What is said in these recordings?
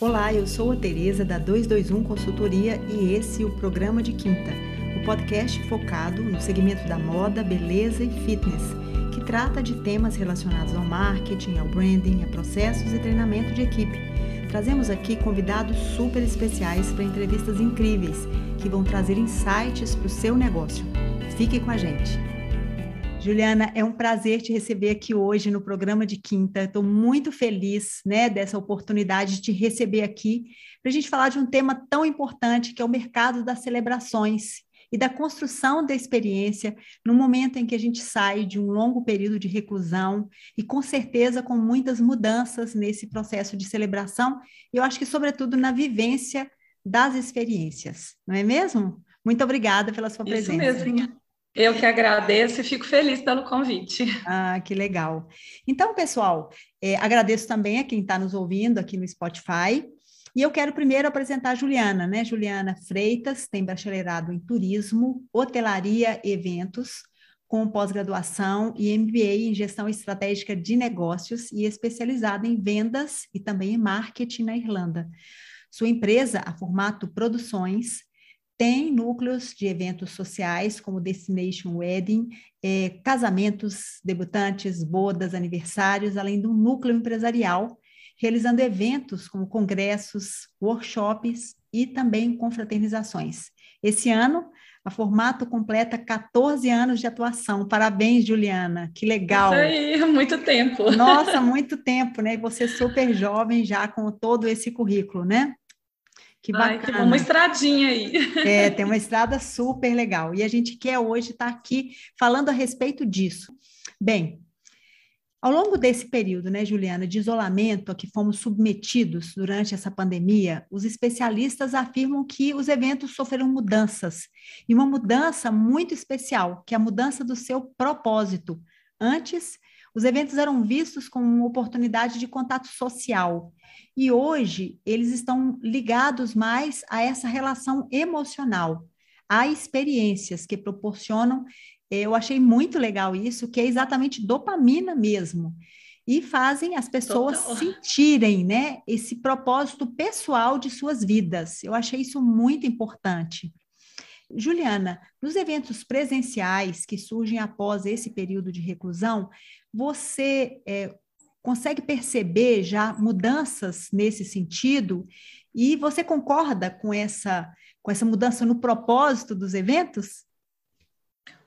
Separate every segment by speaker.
Speaker 1: Olá, eu sou a Tereza da 221 Consultoria e esse é o programa de quinta, o podcast focado no segmento da moda, beleza e fitness, que trata de temas relacionados ao marketing, ao branding, a processos e treinamento de equipe. Trazemos aqui convidados super especiais para entrevistas incríveis que vão trazer insights para o seu negócio. Fique com a gente. Juliana, é um prazer te receber aqui hoje no programa de quinta. Estou muito feliz né, dessa oportunidade de te receber aqui para a gente falar de um tema tão importante que é o mercado das celebrações e da construção da experiência no momento em que a gente sai de um longo período de reclusão e com certeza com muitas mudanças nesse processo de celebração. E eu acho que, sobretudo, na vivência das experiências, não é mesmo? Muito obrigada pela sua
Speaker 2: Isso
Speaker 1: presença.
Speaker 2: Mesmo. Eu que agradeço e fico feliz pelo convite.
Speaker 1: Ah, que legal. Então, pessoal, é, agradeço também a quem está nos ouvindo aqui no Spotify. E eu quero primeiro apresentar a Juliana, né? Juliana Freitas tem bacharelado em turismo, hotelaria e eventos, com pós-graduação e MBA em gestão estratégica de negócios e especializada em vendas e também em marketing na Irlanda. Sua empresa, a Formato Produções, tem núcleos de eventos sociais, como Destination Wedding, é, casamentos, debutantes, bodas, aniversários, além de um núcleo empresarial, realizando eventos como congressos, workshops e também confraternizações. Esse ano, a Formato completa 14 anos de atuação. Parabéns, Juliana. Que legal.
Speaker 2: Isso aí, muito tempo.
Speaker 1: Nossa, muito tempo, né? E você super jovem já com todo esse currículo, né?
Speaker 2: Que bacana. Ai, uma estradinha aí.
Speaker 1: É, tem uma estrada super legal. E a gente quer hoje estar tá aqui falando a respeito disso. Bem, ao longo desse período, né, Juliana, de isolamento a que fomos submetidos durante essa pandemia, os especialistas afirmam que os eventos sofreram mudanças, e uma mudança muito especial, que é a mudança do seu propósito. Antes, os eventos eram vistos como uma oportunidade de contato social. E hoje eles estão ligados mais a essa relação emocional, a experiências que proporcionam. Eu achei muito legal isso, que é exatamente dopamina mesmo. E fazem as pessoas Total. sentirem né, esse propósito pessoal de suas vidas. Eu achei isso muito importante. Juliana, nos eventos presenciais que surgem após esse período de reclusão, você é, consegue perceber já mudanças nesse sentido? E você concorda com essa, com essa mudança no propósito dos eventos?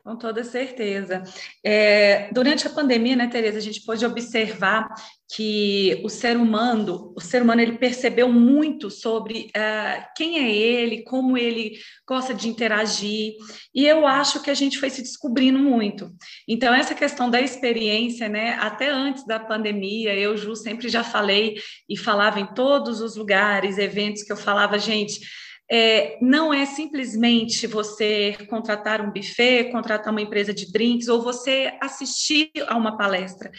Speaker 2: Com toda certeza. É, durante a pandemia, né, Tereza, a gente pôde observar que o ser humano, o ser humano, ele percebeu muito sobre uh, quem é ele, como ele gosta de interagir, e eu acho que a gente foi se descobrindo muito. Então, essa questão da experiência, né, até antes da pandemia, eu, Ju, sempre já falei e falava em todos os lugares, eventos que eu falava, gente é, não é simplesmente você contratar um buffet, contratar uma empresa de drinks ou você assistir a uma palestra.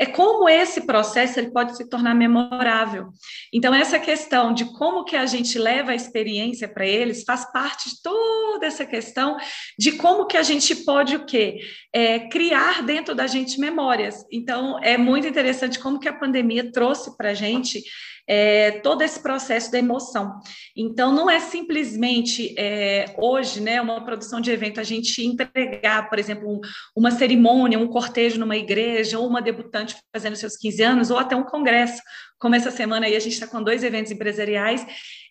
Speaker 2: É como esse processo ele pode se tornar memorável. Então essa questão de como que a gente leva a experiência para eles faz parte de toda essa questão de como que a gente pode o quê? É, criar dentro da gente memórias. Então é muito interessante como que a pandemia trouxe para a gente é, todo esse processo da emoção. Então, não é simplesmente é, hoje, né, uma produção de evento, a gente entregar, por exemplo, um, uma cerimônia, um cortejo numa igreja, ou uma debutante fazendo seus 15 anos, ou até um congresso, como essa semana aí a gente está com dois eventos empresariais,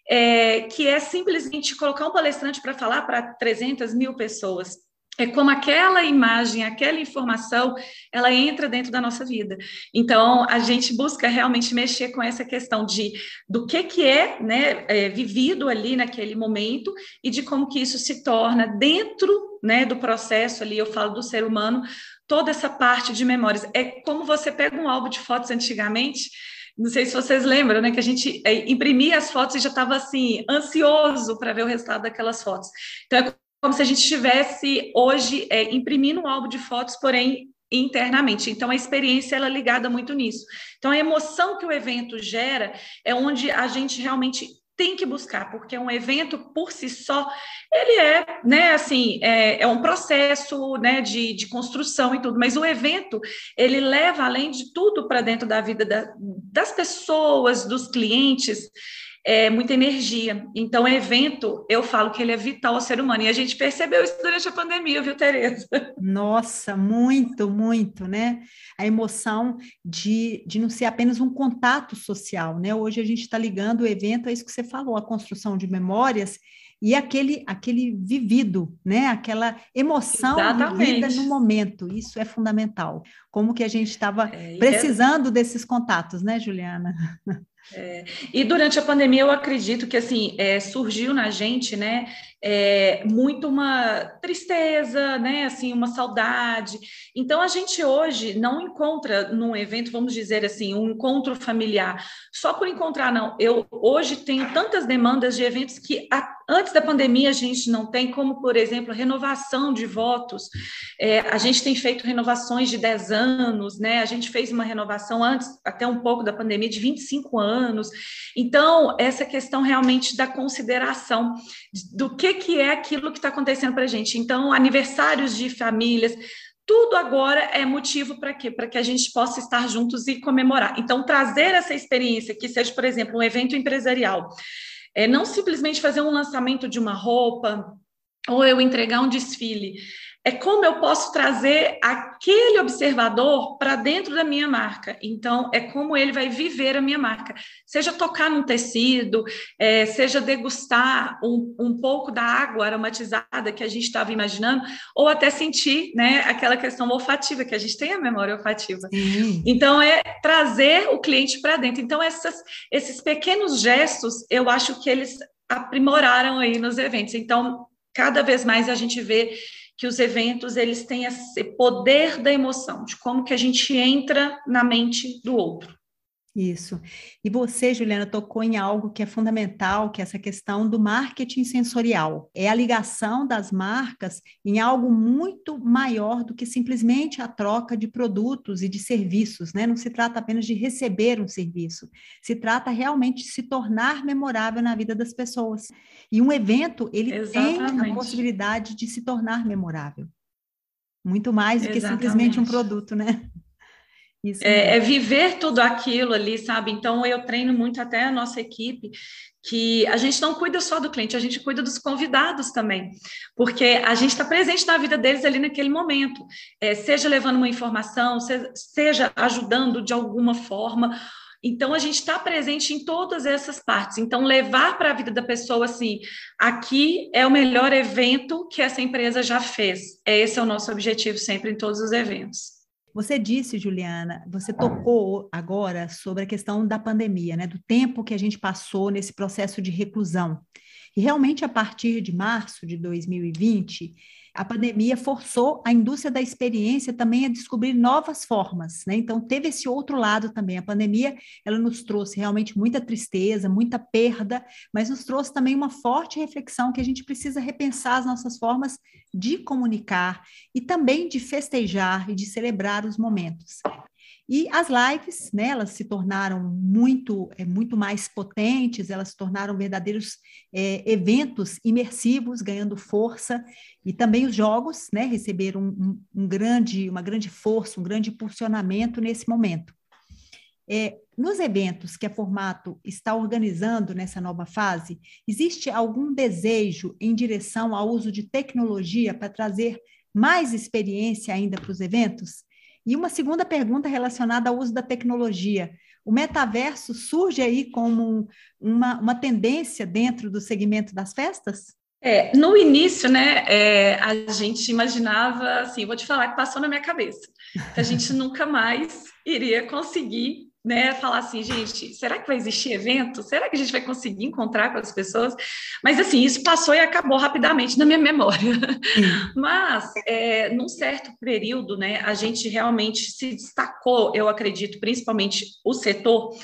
Speaker 2: é, que é simplesmente colocar um palestrante para falar para 300 mil pessoas é como aquela imagem, aquela informação, ela entra dentro da nossa vida. Então, a gente busca realmente mexer com essa questão de do que que é, né, é, vivido ali naquele momento e de como que isso se torna dentro, né, do processo ali, eu falo do ser humano, toda essa parte de memórias. É como você pega um álbum de fotos antigamente, não sei se vocês lembram, né, que a gente é, imprimia as fotos e já estava assim ansioso para ver o resultado daquelas fotos. Então é como se a gente estivesse hoje é, imprimindo um álbum de fotos, porém internamente. Então a experiência ela é ligada muito nisso. Então a emoção que o evento gera é onde a gente realmente tem que buscar, porque um evento por si só, ele é, né, assim, é, é um processo, né, de, de construção e tudo, mas o evento, ele leva, além de tudo, para dentro da vida da, das pessoas, dos clientes, é, muita energia. Então, o evento, eu falo que ele é vital ao ser humano. E a gente percebeu isso durante a pandemia, viu, Tereza?
Speaker 1: Nossa, muito, muito, né? A emoção de, de não ser apenas um contato social, né? Hoje a gente está ligando o evento a isso que você falou, a construção de memórias e aquele, aquele vivido, né? Aquela emoção Exatamente. vivida no momento. Isso é fundamental. Como que a gente estava é, é precisando é... desses contatos, né, Juliana?
Speaker 2: É, e durante a pandemia eu acredito que assim é, surgiu na gente, né, é, muito uma tristeza, né, assim uma saudade. Então a gente hoje não encontra num evento, vamos dizer assim, um encontro familiar só por encontrar não. Eu hoje tenho tantas demandas de eventos que a, antes da pandemia a gente não tem, como por exemplo renovação de votos. É, a gente tem feito renovações de 10 anos, né? A gente fez uma renovação antes até um pouco da pandemia de 25 anos anos. Então, essa questão realmente da consideração do que, que é aquilo que está acontecendo para a gente. Então, aniversários de famílias, tudo agora é motivo para quê? Para que a gente possa estar juntos e comemorar. Então, trazer essa experiência, que seja, por exemplo, um evento empresarial, é não simplesmente fazer um lançamento de uma roupa ou eu entregar um desfile é como eu posso trazer aquele observador para dentro da minha marca. Então, é como ele vai viver a minha marca. Seja tocar num tecido, é, seja degustar um, um, pouco da água aromatizada que a gente estava imaginando, ou até sentir né, aquela questão olfativa, que a gente tem a memória olfativa. Sim. Então, é trazer o cliente para dentro. Então, essas, esses pequenos gestos, eu acho que eles aprimoraram aí nos eventos. Então, cada vez mais a gente vê que os eventos eles têm esse poder da emoção, de como que a gente entra na mente do outro.
Speaker 1: Isso. E você, Juliana, tocou em algo que é fundamental, que é essa questão do marketing sensorial. É a ligação das marcas em algo muito maior do que simplesmente a troca de produtos e de serviços, né? Não se trata apenas de receber um serviço, se trata realmente de se tornar memorável na vida das pessoas. E um evento, ele Exatamente. tem a possibilidade de se tornar memorável. Muito mais do Exatamente. que simplesmente um produto, né?
Speaker 2: É, é, viver tudo aquilo ali, sabe? Então eu treino muito até a nossa equipe que a gente não cuida só do cliente, a gente cuida dos convidados também, porque a gente está presente na vida deles ali naquele momento, é, seja levando uma informação, seja, seja ajudando de alguma forma. Então, a gente está presente em todas essas partes. Então, levar para a vida da pessoa assim: aqui é o melhor evento que essa empresa já fez. Esse é o nosso objetivo sempre em todos os eventos.
Speaker 1: Você disse, Juliana, você tocou agora sobre a questão da pandemia, né, do tempo que a gente passou nesse processo de reclusão. E realmente, a partir de março de 2020, a pandemia forçou a indústria da experiência também a descobrir novas formas, né? Então teve esse outro lado também. A pandemia, ela nos trouxe realmente muita tristeza, muita perda, mas nos trouxe também uma forte reflexão que a gente precisa repensar as nossas formas de comunicar e também de festejar e de celebrar os momentos. E as lives, né, elas se tornaram muito, é, muito mais potentes, elas se tornaram verdadeiros é, eventos imersivos, ganhando força, e também os jogos, né, receberam um, um grande, uma grande força, um grande impulsionamento nesse momento. É, nos eventos que a Formato está organizando nessa nova fase, existe algum desejo em direção ao uso de tecnologia para trazer mais experiência ainda para os eventos? E uma segunda pergunta relacionada ao uso da tecnologia. O metaverso surge aí como uma, uma tendência dentro do segmento das festas?
Speaker 2: É, no início, né, é, a gente imaginava, assim, vou te falar que passou na minha cabeça, que a gente nunca mais iria conseguir né, falar assim, gente, será que vai existir evento? Será que a gente vai conseguir encontrar com as pessoas? Mas assim, isso passou e acabou rapidamente na minha memória. Mas, é, num certo período, né, a gente realmente se destacou, eu acredito, principalmente o setor,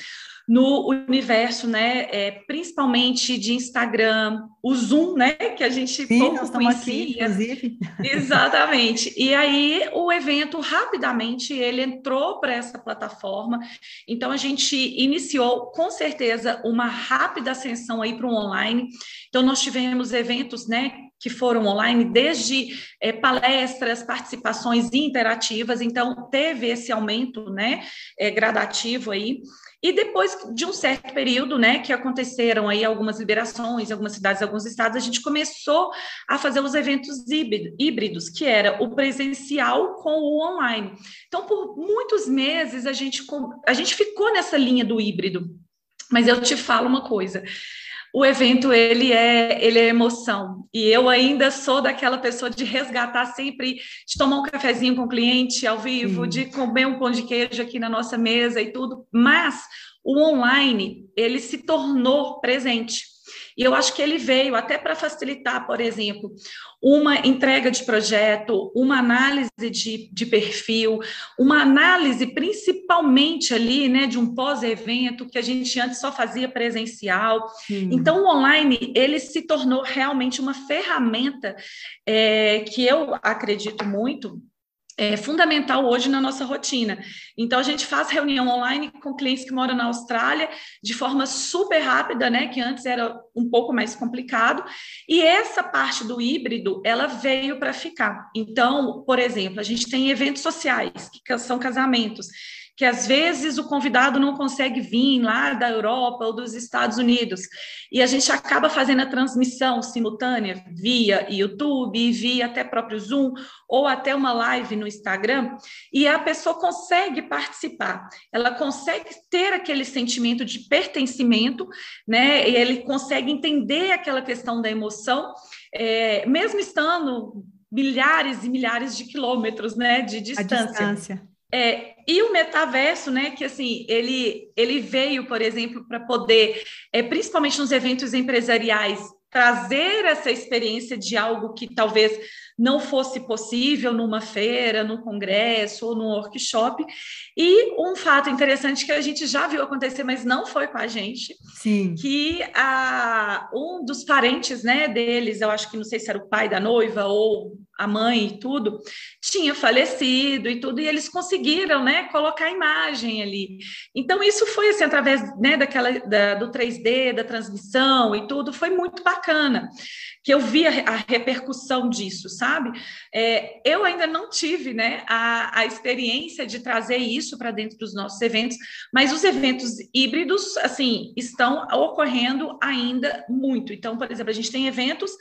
Speaker 2: no universo, né, é, principalmente de Instagram, o Zoom, né, que a gente
Speaker 1: Sim, pouco conhecia. Aqui,
Speaker 2: Exatamente. E aí o evento rapidamente ele entrou para essa plataforma. Então a gente iniciou com certeza uma rápida ascensão aí para o online. Então nós tivemos eventos, né, que foram online, desde é, palestras, participações interativas, então teve esse aumento, né, é, gradativo aí. E depois de um certo período, né, que aconteceram aí algumas liberações, algumas cidades, alguns estados, a gente começou a fazer os eventos híbridos, que era o presencial com o online. Então, por muitos meses a gente a gente ficou nessa linha do híbrido. Mas eu te falo uma coisa, o evento ele é ele é emoção. E eu ainda sou daquela pessoa de resgatar sempre de tomar um cafezinho com o cliente ao vivo Sim. de comer um pão de queijo aqui na nossa mesa e tudo. Mas o online ele se tornou presente e eu acho que ele veio até para facilitar, por exemplo, uma entrega de projeto, uma análise de, de perfil, uma análise principalmente ali, né, de um pós-evento que a gente antes só fazia presencial. Sim. Então, o online, ele se tornou realmente uma ferramenta é, que eu acredito muito é fundamental hoje na nossa rotina. Então, a gente faz reunião online com clientes que moram na Austrália de forma super rápida, né? Que antes era um pouco mais complicado. E essa parte do híbrido, ela veio para ficar. Então, por exemplo, a gente tem eventos sociais, que são casamentos que às vezes o convidado não consegue vir lá da Europa ou dos Estados Unidos, e a gente acaba fazendo a transmissão simultânea via YouTube, via até próprio Zoom, ou até uma live no Instagram, e a pessoa consegue participar, ela consegue ter aquele sentimento de pertencimento, né? E ele consegue entender aquela questão da emoção, é, mesmo estando milhares e milhares de quilômetros, né, de distância. A distância. É, e o metaverso, né, que assim, ele, ele veio, por exemplo, para poder, é, principalmente nos eventos empresariais, trazer essa experiência de algo que talvez não fosse possível numa feira, num congresso ou num workshop. E um fato interessante que a gente já viu acontecer, mas não foi com a gente, Sim. que a, um dos parentes né, deles, eu acho que não sei se era o pai da noiva ou a mãe e tudo, tinha falecido e tudo, e eles conseguiram, né, colocar a imagem ali. Então, isso foi, assim, através, né, daquela, da, do 3D, da transmissão e tudo, foi muito bacana que eu vi a, a repercussão disso, sabe? É, eu ainda não tive né, a, a experiência de trazer isso para dentro dos nossos eventos, mas os eventos híbridos, assim, estão ocorrendo ainda muito. Então, por exemplo, a gente tem eventos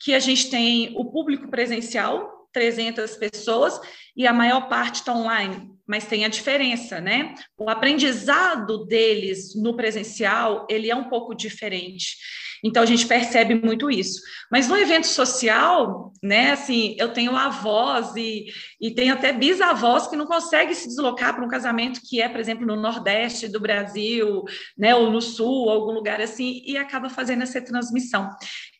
Speaker 2: que a gente tem o público presencial, 300 pessoas, e a maior parte está online, mas tem a diferença, né? O aprendizado deles no presencial, ele é um pouco diferente. Então a gente percebe muito isso. Mas no evento social, né, assim, eu tenho avós e, e tenho até bisavós que não conseguem se deslocar para um casamento que é, por exemplo, no Nordeste do Brasil, né, ou no Sul, algum lugar assim, e acaba fazendo essa transmissão.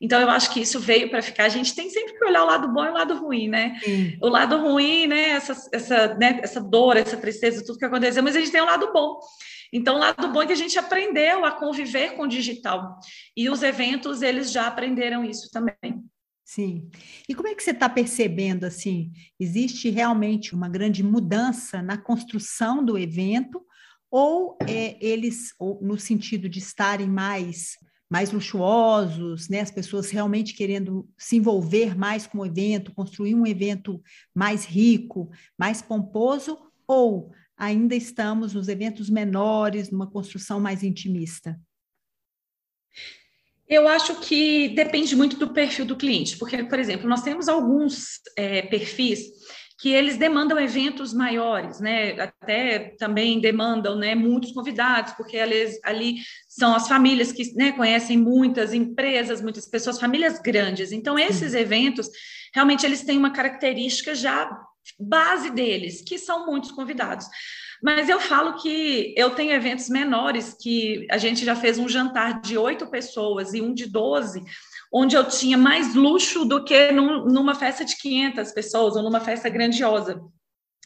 Speaker 2: Então eu acho que isso veio para ficar. A gente tem sempre que olhar o lado bom e o lado ruim, né? Sim. O lado ruim, né, essa, essa, né, essa dor, essa tristeza, tudo que aconteceu, mas a gente tem um lado bom. Então, o lado bom é que a gente aprendeu a conviver com o digital. E os eventos, eles já aprenderam isso também.
Speaker 1: Sim. E como é que você está percebendo, assim, existe realmente uma grande mudança na construção do evento, ou é, eles, ou no sentido de estarem mais mais luxuosos, né? As pessoas realmente querendo se envolver mais com o evento, construir um evento mais rico, mais pomposo, ou ainda estamos nos eventos menores, numa construção mais intimista?
Speaker 2: Eu acho que depende muito do perfil do cliente, porque, por exemplo, nós temos alguns é, perfis que eles demandam eventos maiores, né? Até também demandam, né, muitos convidados, porque eles, ali são as famílias que né, conhecem muitas empresas, muitas pessoas, famílias grandes. Então, esses eventos realmente eles têm uma característica já base deles, que são muitos convidados. Mas eu falo que eu tenho eventos menores, que a gente já fez um jantar de oito pessoas e um de doze, onde eu tinha mais luxo do que num, numa festa de 500 pessoas ou numa festa grandiosa.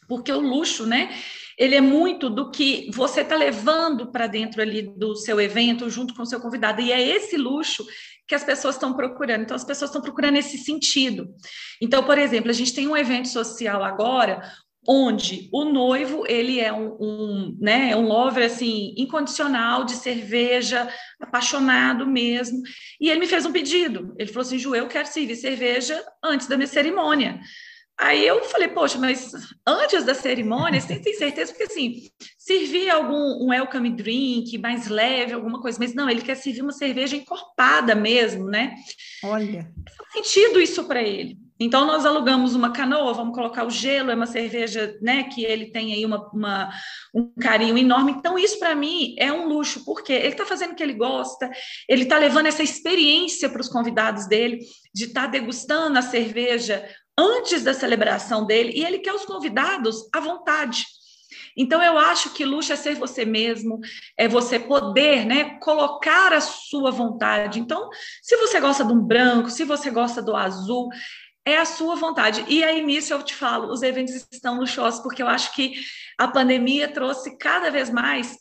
Speaker 2: Porque o luxo, né? Ele é muito do que você está levando para dentro ali do seu evento junto com o seu convidado. E é esse luxo que as pessoas estão procurando. Então, as pessoas estão procurando esse sentido. Então, por exemplo, a gente tem um evento social agora onde o noivo ele é um, um, né, um lover assim incondicional de cerveja, apaixonado mesmo, e ele me fez um pedido. Ele falou assim: "Ju, eu quero servir cerveja antes da minha cerimônia". Aí eu falei, poxa, mas antes da cerimônia, você tem certeza? Porque assim, servir algum um welcome drink mais leve, alguma coisa, mas não, ele quer servir uma cerveja encorpada mesmo, né?
Speaker 1: Olha.
Speaker 2: Faz sentido isso para ele. Então, nós alugamos uma canoa, vamos colocar o gelo, é uma cerveja né, que ele tem aí uma, uma um carinho enorme. Então, isso para mim é um luxo, porque ele está fazendo o que ele gosta, ele está levando essa experiência para os convidados dele, de estar tá degustando a cerveja antes da celebração dele, e ele quer os convidados à vontade. Então, eu acho que luxo é ser você mesmo, é você poder né, colocar a sua vontade. Então, se você gosta de um branco, se você gosta do azul, é a sua vontade. E aí, nisso, eu te falo, os eventos estão luxuosos, porque eu acho que a pandemia trouxe cada vez mais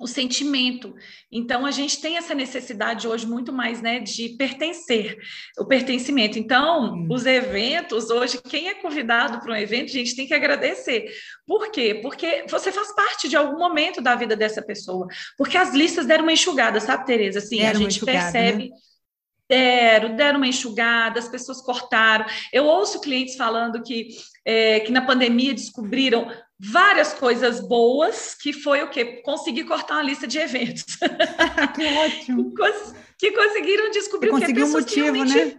Speaker 2: o sentimento. Então, a gente tem essa necessidade hoje muito mais né, de pertencer, o pertencimento. Então, hum. os eventos, hoje, quem é convidado para um evento, a gente tem que agradecer. Por quê? Porque você faz parte de algum momento da vida dessa pessoa. Porque as listas deram uma enxugada, sabe, Tereza? Assim, deram a gente percebe. Né? Deram, deram uma enxugada, as pessoas cortaram. Eu ouço clientes falando que, é, que na pandemia descobriram várias coisas boas, que foi o quê? Conseguir cortar uma lista de eventos.
Speaker 1: que ótimo!
Speaker 2: que conseguiram descobrir
Speaker 1: que o que um motivo, né?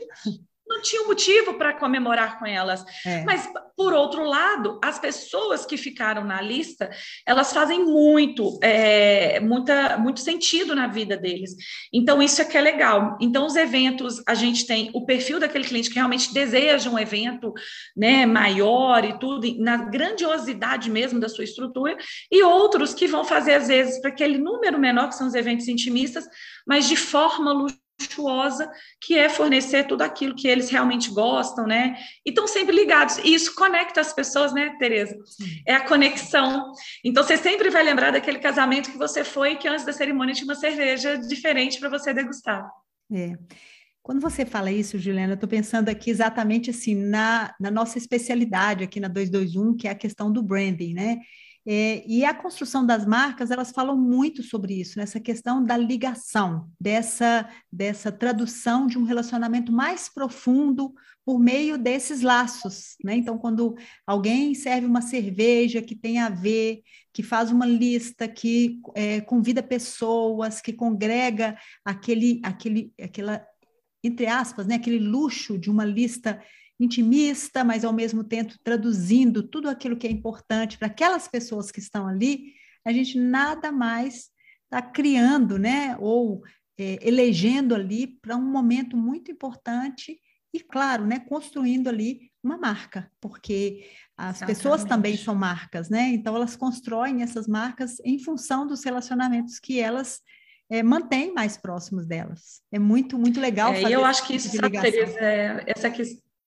Speaker 2: Não tinha motivo para comemorar com elas. É. Mas, por outro lado, as pessoas que ficaram na lista, elas fazem muito, é, muita, muito sentido na vida deles. Então, isso é que é legal. Então, os eventos, a gente tem o perfil daquele cliente que realmente deseja um evento né, maior e tudo, na grandiosidade mesmo da sua estrutura, e outros que vão fazer, às vezes, para aquele número menor, que são os eventos intimistas, mas de forma luxuosa, que é fornecer tudo aquilo que eles realmente gostam, né? E estão sempre ligados. E isso conecta as pessoas, né, Tereza? É a conexão. Então, você sempre vai lembrar daquele casamento que você foi, que antes da cerimônia tinha uma cerveja diferente para você degustar.
Speaker 1: É. Quando você fala isso, Juliana, eu estou pensando aqui exatamente assim na, na nossa especialidade aqui na 221, que é a questão do branding, né? É, e a construção das marcas, elas falam muito sobre isso, nessa questão da ligação, dessa, dessa tradução de um relacionamento mais profundo por meio desses laços. Né? Então, quando alguém serve uma cerveja que tem a ver, que faz uma lista, que é, convida pessoas, que congrega aquele, aquele, aquela, entre aspas, né, aquele luxo de uma lista intimista, mas ao mesmo tempo traduzindo tudo aquilo que é importante para aquelas pessoas que estão ali, a gente nada mais está criando, né? Ou é, elegendo ali para um momento muito importante e, claro, né, construindo ali uma marca, porque as Exatamente. pessoas também são marcas, né? Então elas constroem essas marcas em função dos relacionamentos que elas é, mantêm mais próximos delas. É muito, muito legal.
Speaker 2: É, e eu acho que tipo isso, é, essa,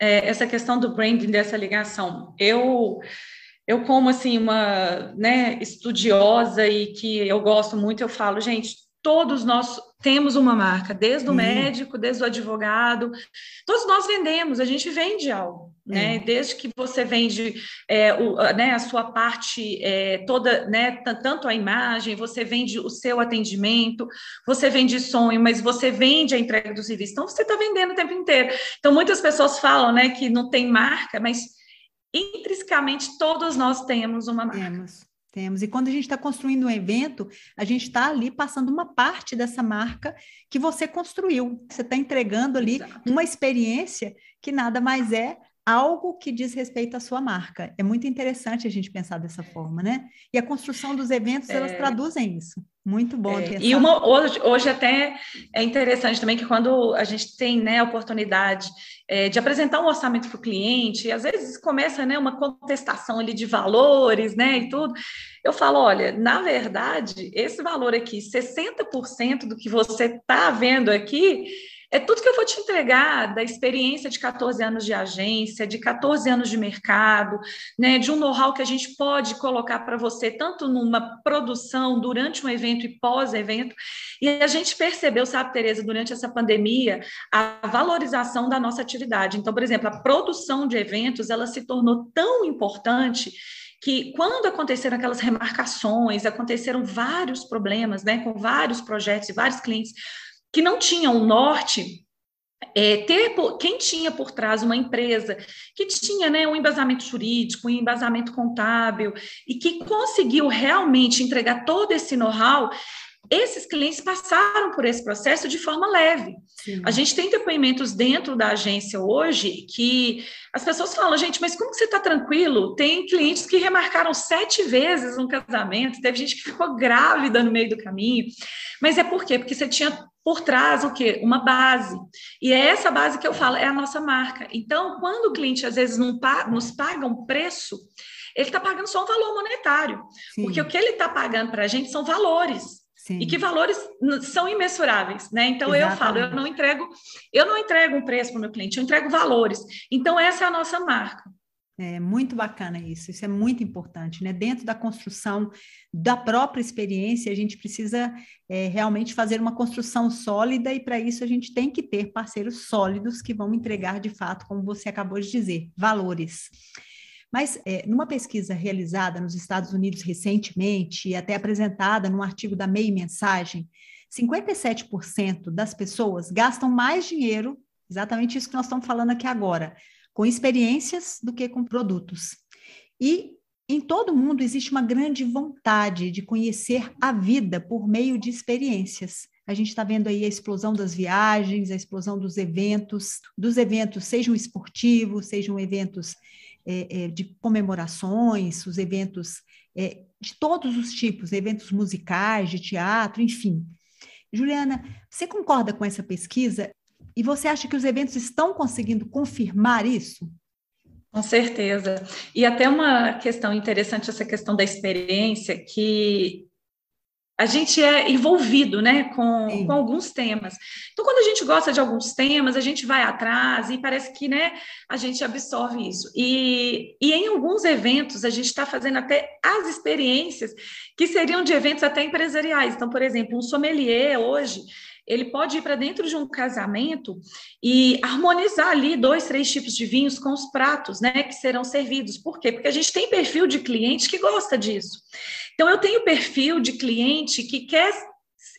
Speaker 2: é, essa questão do branding dessa ligação. Eu eu como assim uma né, estudiosa e que eu gosto muito, eu falo, gente, todos nós temos uma marca, desde o uhum. médico, desde o advogado, todos nós vendemos, a gente vende algo, né? Desde que você vende é, o, né, a sua parte é, toda, né? Tanto a imagem, você vende o seu atendimento, você vende sonho, mas você vende a entrega do serviço. Então você está vendendo o tempo inteiro. Então muitas pessoas falam, né, que não tem marca, mas intrinsecamente todos nós temos uma marca.
Speaker 1: Temos. Temos. E quando a gente está construindo um evento, a gente está ali passando uma parte dessa marca que você construiu. Você está entregando ali Exato. uma experiência que nada mais é algo que diz respeito à sua marca. É muito interessante a gente pensar dessa forma, né? E a construção dos eventos, é... elas traduzem isso. Muito bom.
Speaker 2: É, e uma, hoje, hoje até é interessante também que quando a gente tem né, a oportunidade é, de apresentar um orçamento para o cliente, às vezes começa né, uma contestação ali de valores, né, e tudo. Eu falo, olha, na verdade, esse valor aqui, 60% do que você está vendo aqui, é tudo que eu vou te entregar da experiência de 14 anos de agência, de 14 anos de mercado, né, de um know-how que a gente pode colocar para você, tanto numa produção, durante um evento e pós-evento. E a gente percebeu, sabe, Tereza, durante essa pandemia, a valorização da nossa atividade. Então, por exemplo, a produção de eventos, ela se tornou tão importante que quando aconteceram aquelas remarcações, aconteceram vários problemas, né, com vários projetos e vários clientes que não tinham o norte, é, ter quem tinha por trás uma empresa que tinha né, um embasamento jurídico, um embasamento contábil e que conseguiu realmente entregar todo esse know-how, esses clientes passaram por esse processo de forma leve. Sim. A gente tem depoimentos dentro da agência hoje que as pessoas falam, gente, mas como que você está tranquilo? Tem clientes que remarcaram sete vezes um casamento, teve gente que ficou grávida no meio do caminho. Mas é por quê? Porque você tinha por trás o quê? Uma base. E é essa base que eu falo, é a nossa marca. Então, quando o cliente às vezes não paga, nos paga um preço, ele está pagando só um valor monetário. Sim. Porque o que ele está pagando para a gente são valores. Sim. E que valores são imensuráveis, né? Então Exatamente. eu falo, eu não entrego, eu não entrego um preço para o meu cliente, eu entrego valores. Então essa é a nossa marca.
Speaker 1: É muito bacana isso, isso é muito importante, né? Dentro da construção da própria experiência, a gente precisa é, realmente fazer uma construção sólida, e para isso a gente tem que ter parceiros sólidos que vão entregar de fato, como você acabou de dizer, valores. Mas, é, numa pesquisa realizada nos Estados Unidos recentemente, e até apresentada num artigo da MEI Mensagem, 57% das pessoas gastam mais dinheiro, exatamente isso que nós estamos falando aqui agora, com experiências do que com produtos. E em todo mundo existe uma grande vontade de conhecer a vida por meio de experiências. A gente está vendo aí a explosão das viagens, a explosão dos eventos, dos eventos, sejam esportivos, sejam eventos é, é, de comemorações, os eventos é, de todos os tipos, eventos musicais, de teatro, enfim. Juliana, você concorda com essa pesquisa? E você acha que os eventos estão conseguindo confirmar isso?
Speaker 2: Com certeza. E até uma questão interessante, essa questão da experiência, que a gente é envolvido né, com, com alguns temas. Então, quando a gente gosta de alguns temas, a gente vai atrás e parece que né, a gente absorve isso. E, e em alguns eventos, a gente está fazendo até as experiências que seriam de eventos até empresariais. Então, por exemplo, um sommelier hoje, ele pode ir para dentro de um casamento e harmonizar ali dois, três tipos de vinhos com os pratos, né, que serão servidos. Por quê? Porque a gente tem perfil de cliente que gosta disso. Então, eu tenho perfil de cliente que quer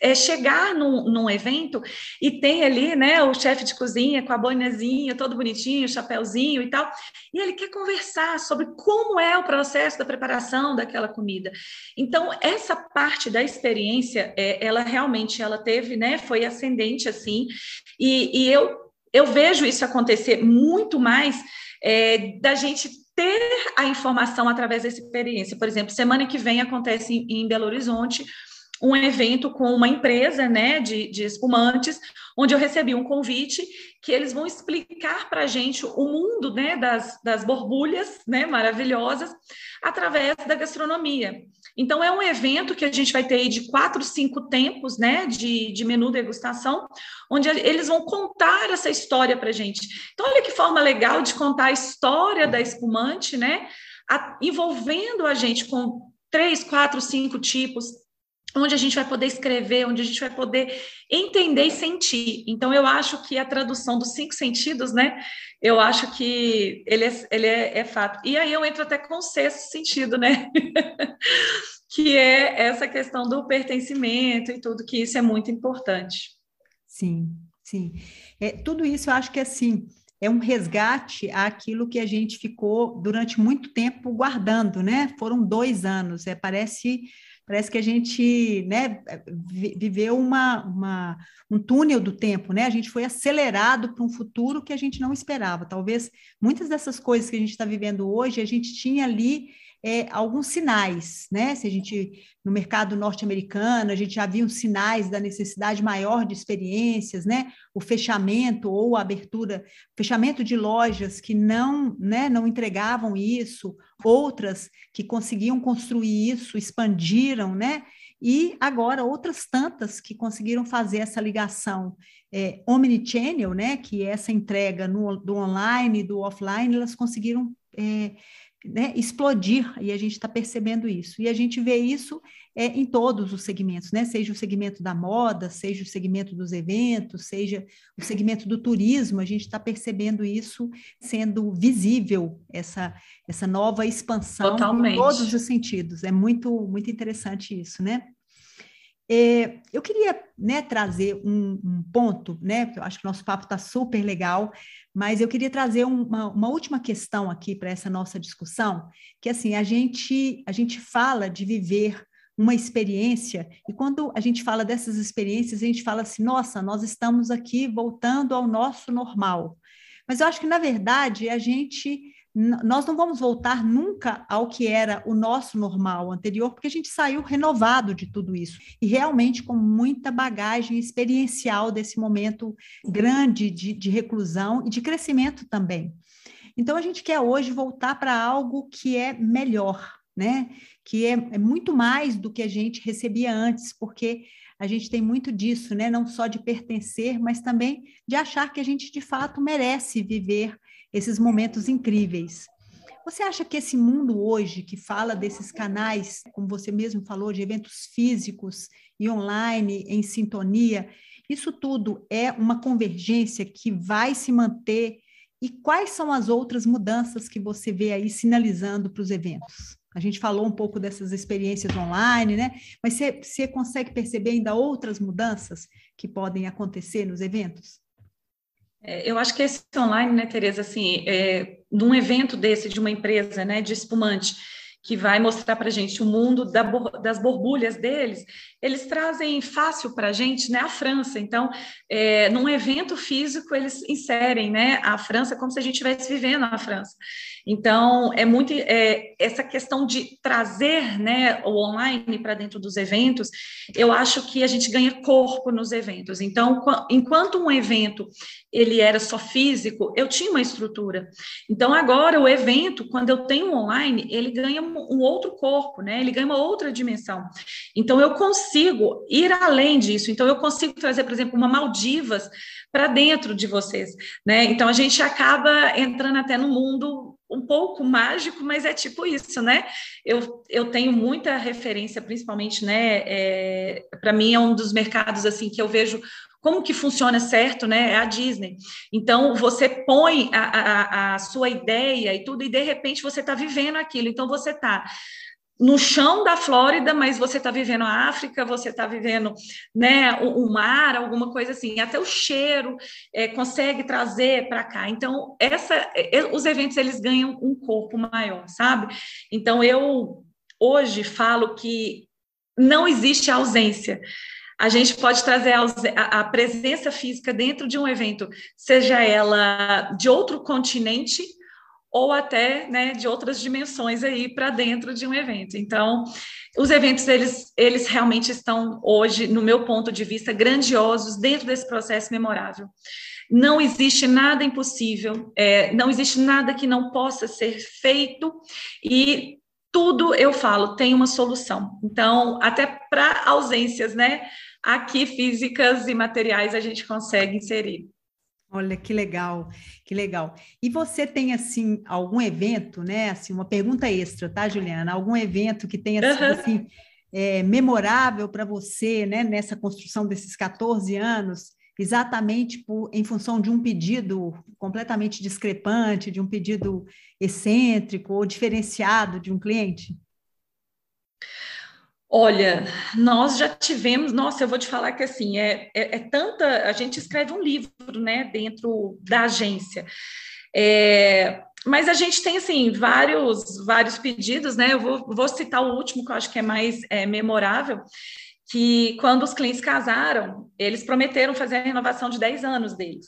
Speaker 2: é chegar num, num, evento e tem ali, né, o chefe de cozinha com a boinazinha, todo bonitinho, chapéuzinho e tal, e ele quer conversar sobre como é o processo da preparação daquela comida. Então, essa parte da experiência, é, ela realmente, ela teve, né, foi ascendente, assim, e, e eu, eu vejo isso acontecer muito mais é, da gente ter a informação através dessa experiência. Por exemplo, semana que vem acontece em, em Belo Horizonte um evento com uma empresa né, de, de espumantes, onde eu recebi um convite que eles vão explicar para a gente o mundo né, das, das borbulhas né, maravilhosas através da gastronomia. Então, é um evento que a gente vai ter de quatro, cinco tempos né, de, de menu degustação, onde eles vão contar essa história para a gente. Então, olha que forma legal de contar a história da espumante, né, a, envolvendo a gente com três, quatro, cinco tipos, onde a gente vai poder escrever, onde a gente vai poder entender e sentir. Então, eu acho que a tradução dos cinco sentidos, né? Eu acho que ele é, ele é, é fato. E aí eu entro até com o sexto sentido, né? que é essa questão do pertencimento e tudo, que isso é muito importante.
Speaker 1: Sim, sim. É, tudo isso eu acho que, assim, é um resgate àquilo que a gente ficou durante muito tempo guardando, né? Foram dois anos, é, parece parece que a gente né, viveu uma, uma, um túnel do tempo, né? A gente foi acelerado para um futuro que a gente não esperava. Talvez muitas dessas coisas que a gente está vivendo hoje, a gente tinha ali é, alguns sinais, né? Se a gente, no mercado norte-americano, a gente já viu sinais da necessidade maior de experiências, né? O fechamento ou a abertura, fechamento de lojas que não, né, não entregavam isso, outras que conseguiam construir isso, expandiram, né? E agora outras tantas que conseguiram fazer essa ligação é, omnichannel, né? Que é essa entrega no, do online e do offline, elas conseguiram é, né, explodir, e a gente está percebendo isso. E a gente vê isso é, em todos os segmentos, né? Seja o segmento da moda, seja o segmento dos eventos, seja o segmento do turismo, a gente está percebendo isso sendo visível, essa, essa nova expansão
Speaker 2: Totalmente.
Speaker 1: em todos os sentidos. É muito, muito interessante isso, né? É, eu queria né, trazer um, um, ponto, né? Eu acho que o nosso papo está super legal, mas eu queria trazer uma, uma última questão aqui para essa nossa discussão, que assim, a gente, a gente fala de viver uma experiência, e quando a gente fala dessas experiências, a gente fala assim, nossa, nós estamos aqui voltando ao nosso normal. Mas eu acho que, na verdade, a gente nós não vamos voltar nunca ao que era o nosso normal anterior, porque a gente saiu renovado de tudo isso e realmente com muita bagagem experiencial desse momento grande de, de reclusão e de crescimento também. Então, a gente quer hoje voltar para algo que é melhor, né? Que é, é muito mais do que a gente recebia antes, porque a gente tem muito disso, né? Não só de pertencer, mas também de achar que a gente de fato merece viver esses momentos incríveis. Você acha que esse mundo hoje, que fala desses canais, como você mesmo falou, de eventos físicos e online em sintonia, isso tudo é uma convergência que vai se manter? E quais são as outras mudanças que você vê aí sinalizando para os eventos? A gente falou um pouco dessas experiências online, né? Mas você, consegue perceber ainda outras mudanças que podem acontecer nos eventos?
Speaker 2: É, eu acho que esse online, né, Tereza, assim, é, num evento desse de uma empresa, né, de espumante, que vai mostrar para a gente o mundo da, das borbulhas deles, eles trazem fácil para a gente né, a França. Então, é, num evento físico, eles inserem né, a França como se a gente estivesse vivendo na França. Então, é muito é, essa questão de trazer né, o online para dentro dos eventos, eu acho que a gente ganha corpo nos eventos. Então, enquanto um evento ele era só físico, eu tinha uma estrutura. Então, agora o evento, quando eu tenho online, ele ganha um outro corpo, né? Ele ganha uma outra dimensão. Então, eu consigo ir além disso. Então, eu consigo trazer, por exemplo, uma Maldivas para dentro de vocês, né? Então, a gente acaba entrando até no mundo um pouco mágico, mas é tipo isso, né? Eu, eu tenho muita referência, principalmente, né? É, para mim é um dos mercados assim que eu vejo como que funciona certo, né? É a Disney. Então você põe a, a, a sua ideia e tudo, e de repente você está vivendo aquilo. Então você está no chão da Flórida, mas você está vivendo a África, você está vivendo né, o, o, mar, alguma coisa assim, até o cheiro é, consegue trazer para cá. Então, essa, é, os eventos eles ganham um corpo maior, sabe? Então, eu hoje falo que não existe ausência. A gente pode trazer a, presença física dentro de um evento, seja ela de outro continente ou até né, de outras dimensões aí para dentro de um evento. Então, os eventos eles, eles realmente estão hoje, no meu ponto de vista, grandiosos dentro desse processo memorável. Não existe nada impossível, é, não existe nada que não possa ser feito e tudo eu falo tem uma solução. Então, até para ausências, né? Aqui físicas e materiais a gente consegue inserir.
Speaker 1: Olha que legal, que legal. E você tem assim algum evento, né? Assim, uma pergunta extra, tá, Juliana? Algum evento que tenha sido uhum. assim é, memorável para você, né? Nessa construção desses 14 anos, exatamente por, em função de um pedido completamente discrepante, de um pedido excêntrico ou diferenciado de um cliente?
Speaker 2: Olha, nós já tivemos, nossa, eu vou te falar que assim, é, é, é tanta, a gente escreve um livro, né, dentro da agência, é, mas a gente tem, assim, vários, vários pedidos, né, eu vou, vou citar o último, que eu acho que é mais é, memorável, que quando os clientes casaram, eles prometeram fazer a renovação de 10 anos deles.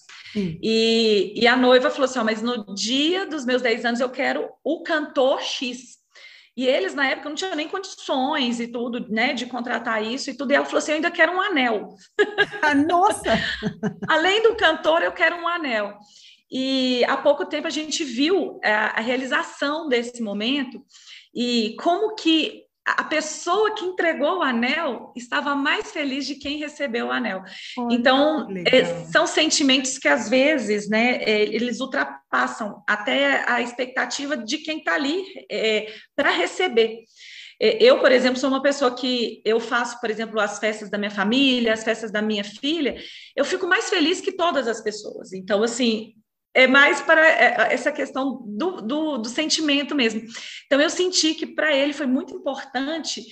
Speaker 2: E, e a noiva falou assim, oh, mas no dia dos meus 10 anos eu quero o cantor X. E eles, na época, não tinham nem condições e tudo, né, de contratar isso e tudo. E ela falou assim: eu ainda quero um anel.
Speaker 1: Ah, nossa!
Speaker 2: Além do cantor, eu quero um anel. E há pouco tempo a gente viu a, a realização desse momento e como que a pessoa que entregou o anel estava mais feliz de quem recebeu o anel. Olha, então, é, são sentimentos que às vezes, né, é, eles ultrapassam até a expectativa de quem está ali é, para receber. É, eu, por exemplo, sou uma pessoa que eu faço, por exemplo, as festas da minha família, as festas da minha filha, eu fico mais feliz que todas as pessoas. Então, assim, é mais para é, essa questão do, do, do sentimento mesmo. Então, eu senti que para ele foi muito importante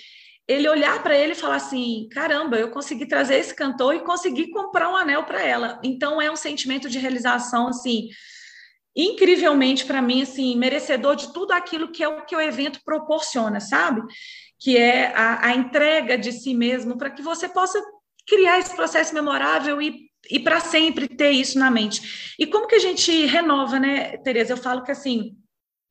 Speaker 2: ele olhar para ele e falar assim: caramba, eu consegui trazer esse cantor e consegui comprar um anel para ela. Então, é um sentimento de realização, assim, incrivelmente para mim, assim, merecedor de tudo aquilo que é o que o evento proporciona, sabe? Que é a, a entrega de si mesmo para que você possa criar esse processo memorável e e para sempre ter isso na mente. E como que a gente renova, né, Tereza? Eu falo que assim,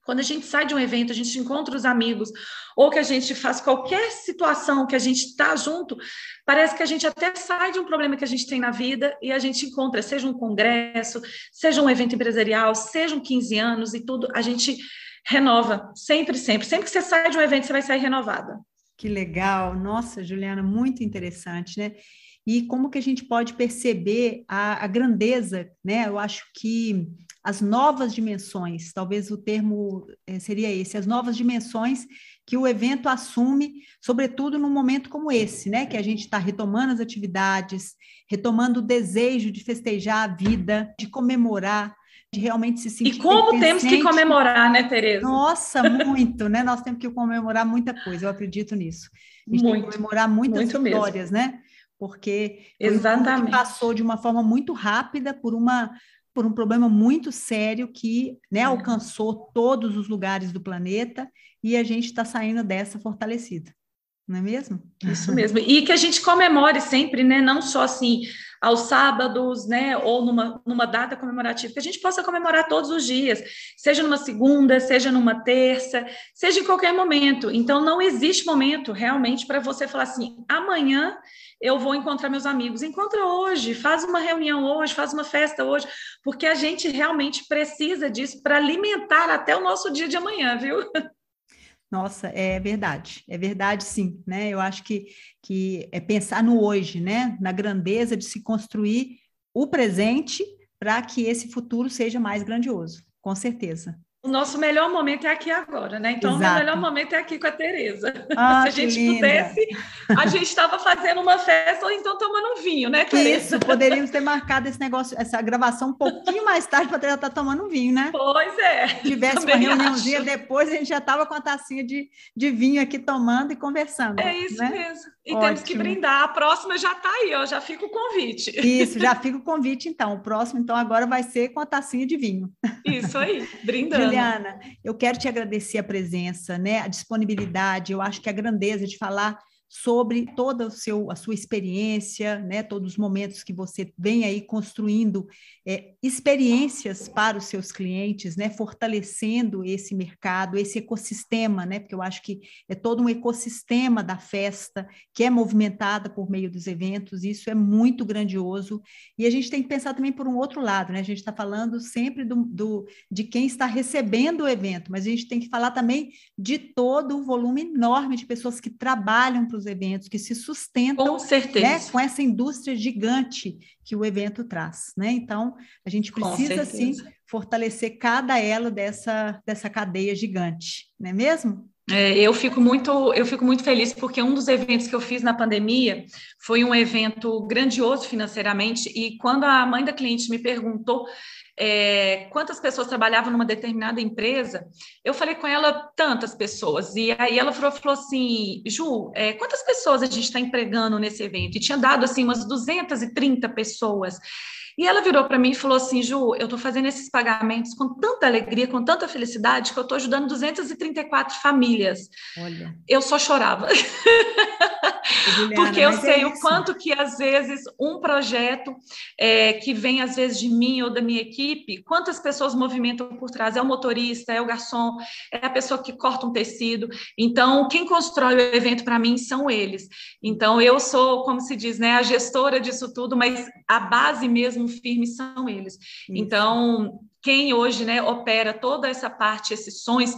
Speaker 2: quando a gente sai de um evento, a gente encontra os amigos, ou que a gente faz qualquer situação que a gente está junto, parece que a gente até sai de um problema que a gente tem na vida e a gente encontra, seja um congresso, seja um evento empresarial, sejam 15 anos e tudo, a gente renova, sempre, sempre. Sempre que você sai de um evento, você vai sair renovada.
Speaker 1: Que legal. Nossa, Juliana, muito interessante, né? E como que a gente pode perceber a, a, grandeza, né? Eu acho que as novas dimensões, talvez o termo é, seria esse, as novas dimensões que o evento assume, sobretudo num momento como esse, né? Que a gente está retomando as atividades, retomando o desejo de festejar a vida, de comemorar, de realmente se sentir.
Speaker 2: E como temos que comemorar, né, Tereza?
Speaker 1: Nossa, muito, né? Nós temos que comemorar muita coita, eu acredito nisso. A gente muito, tem que comemorar muitas vitórias, mesmo. né? Porque
Speaker 2: Exatamente.
Speaker 1: passou de uma forma muito rápida por uma por um problema muito sério que né, é. alcançou todos os lugares do planeta e a gente está saindo dessa fortalecida, não é mesmo?
Speaker 2: Isso mesmo. E que a gente comemore sempre, né? Não só assim aos sábados, né? Ou numa, numa data comemorativa, que a gente possa comemorar todos os dias, seja numa segunda, seja numa terça, seja em qualquer momento. Então, não existe momento realmente para você falar assim, amanhã eu vou encontrar meus amigos. Encontra hoje, faz uma reunião hoje, faz uma festa hoje, porque a gente realmente precisa disso para alimentar até o nosso dia de amanhã, viu?
Speaker 1: Nossa, é verdade, é verdade sim, né? Eu acho que, que é pensar no hoje, né? Na grandeza de se construir o presente para que esse futuro seja mais grandioso, com certeza
Speaker 2: o nosso melhor momento é aqui agora, né? Então, Exato. o melhor momento é aqui com a Tereza. Ah, Se a gente linda. pudesse, a gente estava fazendo uma festa ou então tomando um vinho, né,
Speaker 1: Tereza? Isso, poderíamos ter marcado esse negócio, essa gravação um pouquinho mais tarde para a Tereza estar tá tomando um vinho, né?
Speaker 2: Pois é.
Speaker 1: Se tivesse uma reuniãozinha acho. depois, a gente já estava com a tacinha de, de vinho aqui tomando e conversando.
Speaker 2: É isso né? mesmo. E Ótimo. temos que brindar. A próxima já está aí, ó, já fica o convite.
Speaker 1: Isso, já fica o convite, então. O próximo, então, agora vai ser com a tacinha de vinho.
Speaker 2: Isso aí, brindando.
Speaker 1: Juliana, eu quero te agradecer a presença, né, a disponibilidade, eu acho que a grandeza de falar sobre toda o seu, a sua experiência, né, todos os momentos que você vem aí construindo é, experiências para os seus clientes, né, fortalecendo esse mercado, esse ecossistema, né, porque eu acho que é todo um ecossistema da festa que é movimentada por meio dos eventos, isso é muito grandioso, e a gente tem que pensar também por um outro lado, né, a gente está falando sempre do, do, de quem está recebendo o evento, mas a gente tem que falar também de todo o volume enorme de pessoas que trabalham para os eventos, que se sustentam
Speaker 2: com, certeza. Né,
Speaker 1: com essa indústria gigante que o evento traz. Né? Então, a gente precisa, sim, fortalecer cada elo dessa, dessa cadeia gigante, não é mesmo?
Speaker 2: É, eu fico muito, eu fico muito feliz porque um dos eventos que eu fiz na pandemia foi um evento grandioso financeiramente e quando a mãe da cliente me perguntou é, quantas pessoas trabalhavam numa determinada empresa, eu falei com ela tantas pessoas. E aí ela falou, falou assim, Ju, é, quantas pessoas a gente está empregando nesse evento? E tinha dado assim umas 230 pessoas. E ela virou para mim e falou assim: Ju, eu estou fazendo esses pagamentos com tanta alegria, com tanta felicidade, que eu estou ajudando 234 famílias. Olha. Eu só chorava. Juliana, Porque eu sei é o quanto que, às vezes, um projeto é, que vem, às vezes, de mim ou da minha equipe, quantas pessoas movimentam por trás? É o motorista, é o garçom, é a pessoa que corta um tecido. Então, quem constrói o evento para mim são eles. Então, eu sou, como se diz, né, a gestora disso tudo, mas a base mesmo firme são eles. Isso. Então, quem hoje né, opera toda essa parte, esses sonhos,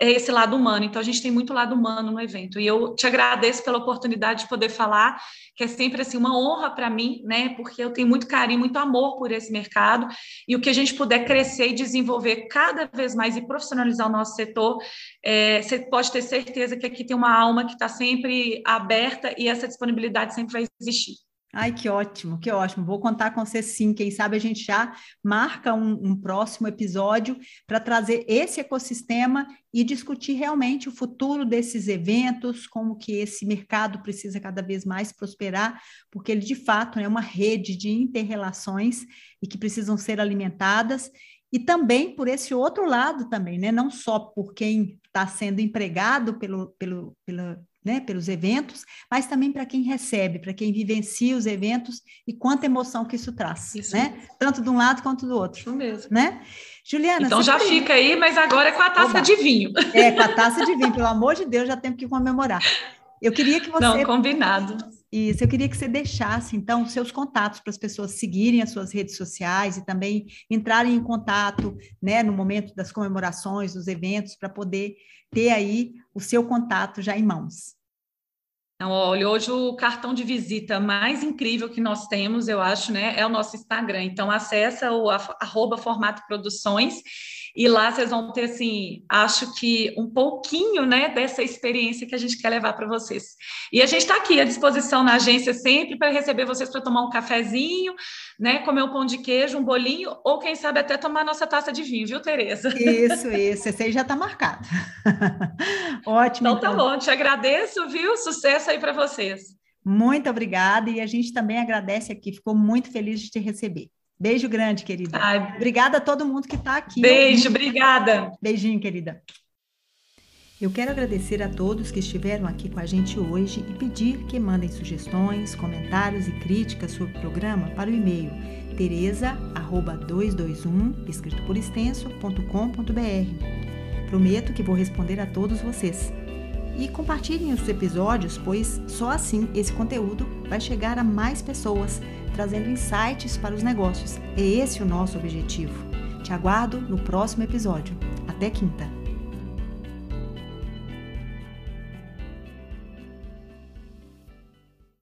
Speaker 2: é esse lado humano. Então, a gente tem muito lado humano no evento. E eu te agradeço pela oportunidade de poder falar, que é sempre assim uma honra para mim, né? Porque eu tenho muito carinho, muito amor por esse mercado. E o que a gente puder crescer e desenvolver cada vez mais e profissionalizar o nosso setor, é, você pode ter certeza que aqui tem uma alma que está sempre aberta e essa disponibilidade sempre vai existir.
Speaker 1: Ai, que ótimo, que ótimo. Vou contar com você sim. Quem sabe a gente já marca um, um próximo episódio para trazer esse ecossistema e discutir realmente o futuro desses eventos, como que esse mercado precisa cada vez mais prosperar, porque ele de fato é uma rede de interrelações e que precisam ser alimentadas. E também por esse outro lado também, né? Não só por quem está sendo empregado pelo, pelo, pela, né, pelos eventos, mas também para quem recebe, para quem vivencia os eventos e quanta emoção que isso traz, isso né? Mesmo. Tanto de um lado quanto do outro.
Speaker 2: Isso mesmo.
Speaker 1: Né? Juliana.
Speaker 2: Então já tem... fica aí, mas agora é com a taça Oba. de vinho.
Speaker 1: É, com a taça de vinho, pelo amor de Deus, já temos que comemorar. Eu queria que você.
Speaker 2: Não, combinado.
Speaker 1: Isso, eu queria que você deixasse, então, seus contatos para as pessoas seguirem as suas redes sociais e também entrarem em contato, né, no momento das comemorações, dos eventos, para poder ter aí o seu contato já em mãos.
Speaker 2: Então, olha, hoje o cartão de visita mais incrível que nós temos, eu acho, né, é o nosso Instagram. Então, acessa o arroba Formato Produções e lá vocês vão ter, assim, acho que um pouquinho, né, dessa experiência que a gente quer levar para vocês. E a gente está aqui à disposição na agência sempre para receber vocês para tomar um cafezinho, né, comer um pão de queijo, um bolinho, ou quem sabe até tomar nossa taça de vinho, viu, Tereza?
Speaker 1: Isso, isso, esse aí já está marcado. Ótimo.
Speaker 2: Então, tá então tá bom, te agradeço, viu? Sucesso aí para vocês.
Speaker 1: Muito obrigada, e a gente também agradece aqui, ficou muito feliz de te receber. Beijo grande, querida. Ai, obrigada a todo mundo que está aqui.
Speaker 2: Beijo, obrigada.
Speaker 1: Beijinho, querida. Eu quero agradecer a todos que estiveram aqui com a gente hoje e pedir que mandem sugestões, comentários e críticas sobre o programa para o e-mail tereza@221 escrito por extenso.com.br. Prometo que vou responder a todos vocês. E compartilhem os episódios, pois só assim esse conteúdo vai chegar a mais pessoas trazendo insights para os negócios. É esse o nosso objetivo. Te aguardo no próximo episódio. Até quinta!